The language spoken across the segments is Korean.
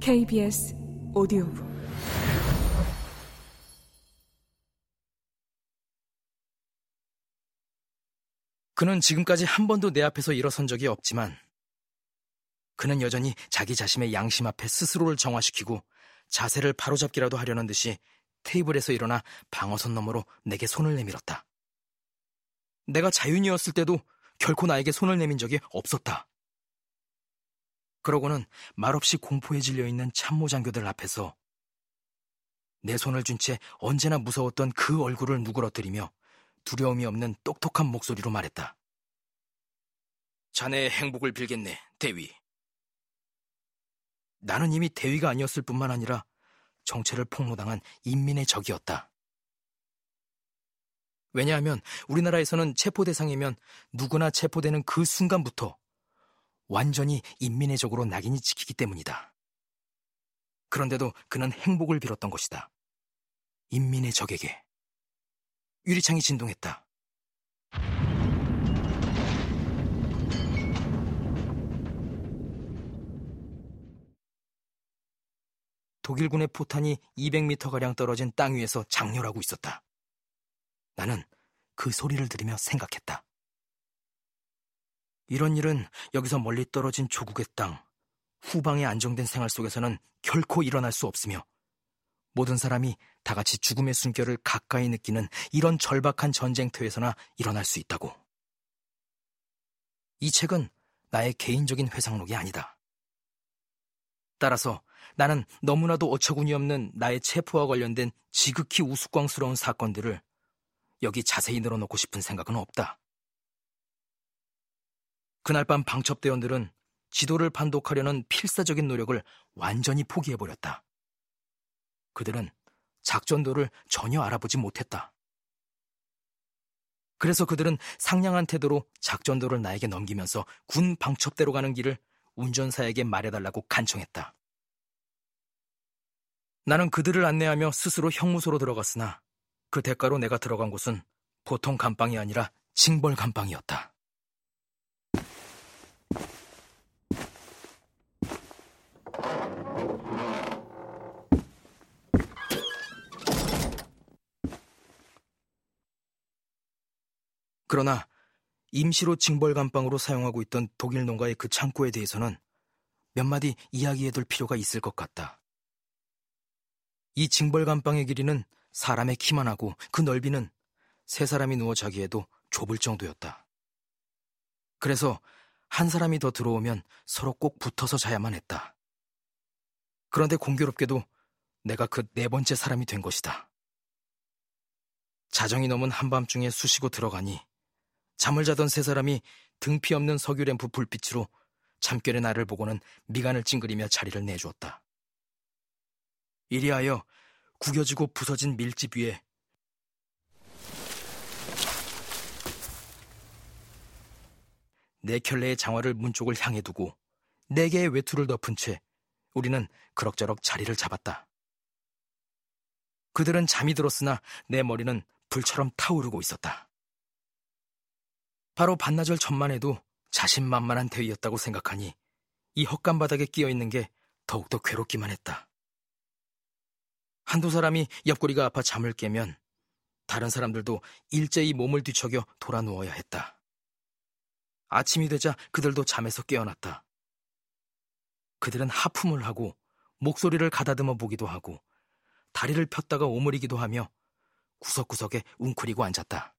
KBS 오디오북 그는 지금까지 한 번도 내 앞에서 일어선 적이 없지만 그는 여전히 자기 자신의 양심 앞에 스스로를 정화시키고 자세를 바로잡기라도 하려는 듯이 테이블에서 일어나 방어선 너머로 내게 손을 내밀었다. 내가 자윤이었을 때도 결코 나에게 손을 내민 적이 없었다. 그러고는 말없이 공포에 질려 있는 참모 장교들 앞에서 내 손을 쥔채 언제나 무서웠던 그 얼굴을 누그러뜨리며 두려움이 없는 똑똑한 목소리로 말했다. 자네의 행복을 빌겠네, 대위. 나는 이미 대위가 아니었을 뿐만 아니라 정체를 폭로당한 인민의 적이었다. 왜냐하면 우리나라에서는 체포 대상이면 누구나 체포되는 그 순간부터 완전히 인민의 적으로 낙인이 찍히기 때문이다. 그런데도 그는 행복을 빌었던 것이다. 인민의 적에게. 유리창이 진동했다. 독일군의 포탄이 200m가량 떨어진 땅 위에서 장렬하고 있었다. 나는 그 소리를 들으며 생각했다. 이런 일은 여기서 멀리 떨어진 조국의 땅, 후방의 안정된 생활 속에서는 결코 일어날 수 없으며 모든 사람이 다 같이 죽음의 숨결을 가까이 느끼는 이런 절박한 전쟁터에서나 일어날 수 있다고. 이 책은 나의 개인적인 회상록이 아니다. 따라서 나는 너무나도 어처구니 없는 나의 체포와 관련된 지극히 우스꽝스러운 사건들을 여기 자세히 늘어놓고 싶은 생각은 없다. 그날 밤 방첩대원들은 지도를 판독하려는 필사적인 노력을 완전히 포기해버렸다. 그들은 작전도를 전혀 알아보지 못했다. 그래서 그들은 상냥한 태도로 작전도를 나에게 넘기면서 군 방첩대로 가는 길을 운전사에게 말해달라고 간청했다. 나는 그들을 안내하며 스스로 형무소로 들어갔으나 그 대가로 내가 들어간 곳은 보통 감방이 아니라 징벌 감방이었다. 그러나 임시로 징벌 감방으로 사용하고 있던 독일 농가의 그 창고에 대해서는 몇 마디 이야기해둘 필요가 있을 것 같다. 이 징벌 감방의 길이는 사람의 키만 하고 그 넓이는 세 사람이 누워 자기에도 좁을 정도였다. 그래서 한 사람이 더 들어오면 서로 꼭 붙어서 자야만 했다. 그런데 공교롭게도 내가 그 네 번째 사람이 된 것이다. 자정이 넘은 한밤중에 쑤시고 들어가니 잠을 자던 세 사람이 등피 없는 석유 램프 불빛으로 잠결의 나를 보고는 미간을 찡그리며 자리를 내주었다. 이리하여 구겨지고 부서진 밀집 위에 네 켤레의 장화를 문 쪽을 향해 두고 네 개의 외투를 덮은 채 우리는 그럭저럭 자리를 잡았다. 그들은 잠이 들었으나 내 머리는 불처럼 타오르고 있었다. 바로 반나절 전만 해도 자신만만한 대위였다고 생각하니 이 헛간 바닥에 끼어 있는 게 더욱더 괴롭기만 했다. 한두 사람이 옆구리가 아파 잠을 깨면 다른 사람들도 일제히 몸을 뒤척여 돌아 누워야 했다. 아침이 되자 그들도 잠에서 깨어났다. 그들은 하품을 하고 목소리를 가다듬어 보기도 하고 다리를 폈다가 오므리기도 하며 구석구석에 웅크리고 앉았다.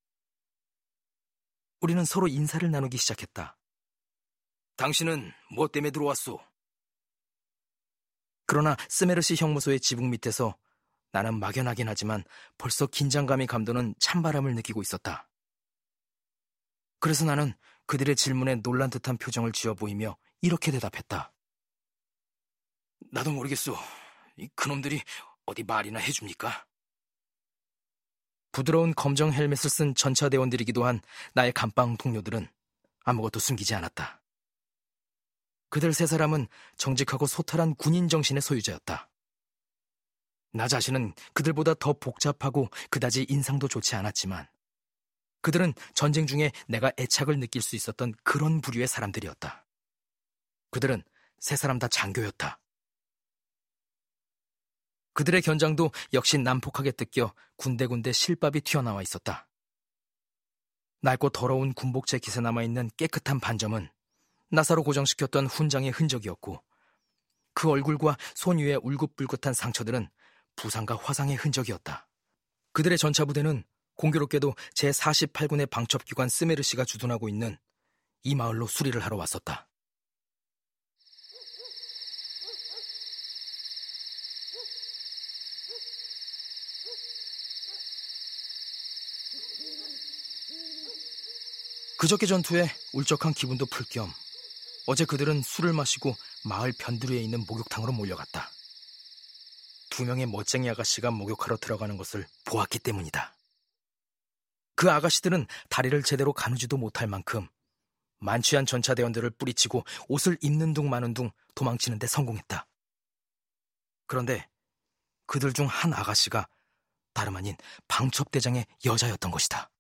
우리는 서로 인사를 나누기 시작했다. 당신은 뭐 때문에 들어왔소? 그러나 스메르시 형무소의 지붕 밑에서 나는 막연하긴 하지만 벌써 긴장감이 감도는 찬바람을 느끼고 있었다. 그래서 나는 그들의 질문에 놀란 듯한 표정을 지어 보이며 이렇게 대답했다. 나도 모르겠소. 그놈들이 어디 말이나 해줍니까? 부드러운 검정 헬멧을 쓴 전차 대원들이기도 한 나의 감방 동료들은 아무것도 숨기지 않았다. 그들 세 사람은 정직하고 소탈한 군인 정신의 소유자였다. 나 자신은 그들보다 더 복잡하고 그다지 인상도 좋지 않았지만 그들은 전쟁 중에 내가 애착을 느낄 수 있었던 그런 부류의 사람들이었다. 그들은 세 사람 다 장교였다. 그들의 견장도 역시 난폭하게 뜯겨 군데군데 실밥이 튀어나와 있었다. 낡고 더러운 군복체 기세 남아있는 깨끗한 반점은 나사로 고정시켰던 훈장의 흔적이었고 그 얼굴과 손 위의 울긋불긋한 상처들은 부상과 화상의 흔적이었다. 그들의 전차 부대는 공교롭게도 제48군의 방첩기관 스메르시가 주둔하고 있는 이 마을로 수리를 하러 왔었다. 그저께 전투에 울적한 기분도 풀 겸 어제 그들은 술을 마시고 마을 변두리에 있는 목욕탕으로 몰려갔다. 두 명의 멋쟁이 아가씨가 목욕하러 들어가는 것을 보았기 때문이다. 그 아가씨들은 다리를 제대로 가누지도 못할 만큼 만취한 전차대원들을 뿌리치고 옷을 입는 둥 마는 둥 도망치는데 성공했다. 그런데 그들 중 한 아가씨가 다름 아닌 방첩대장의 여자였던 것이다.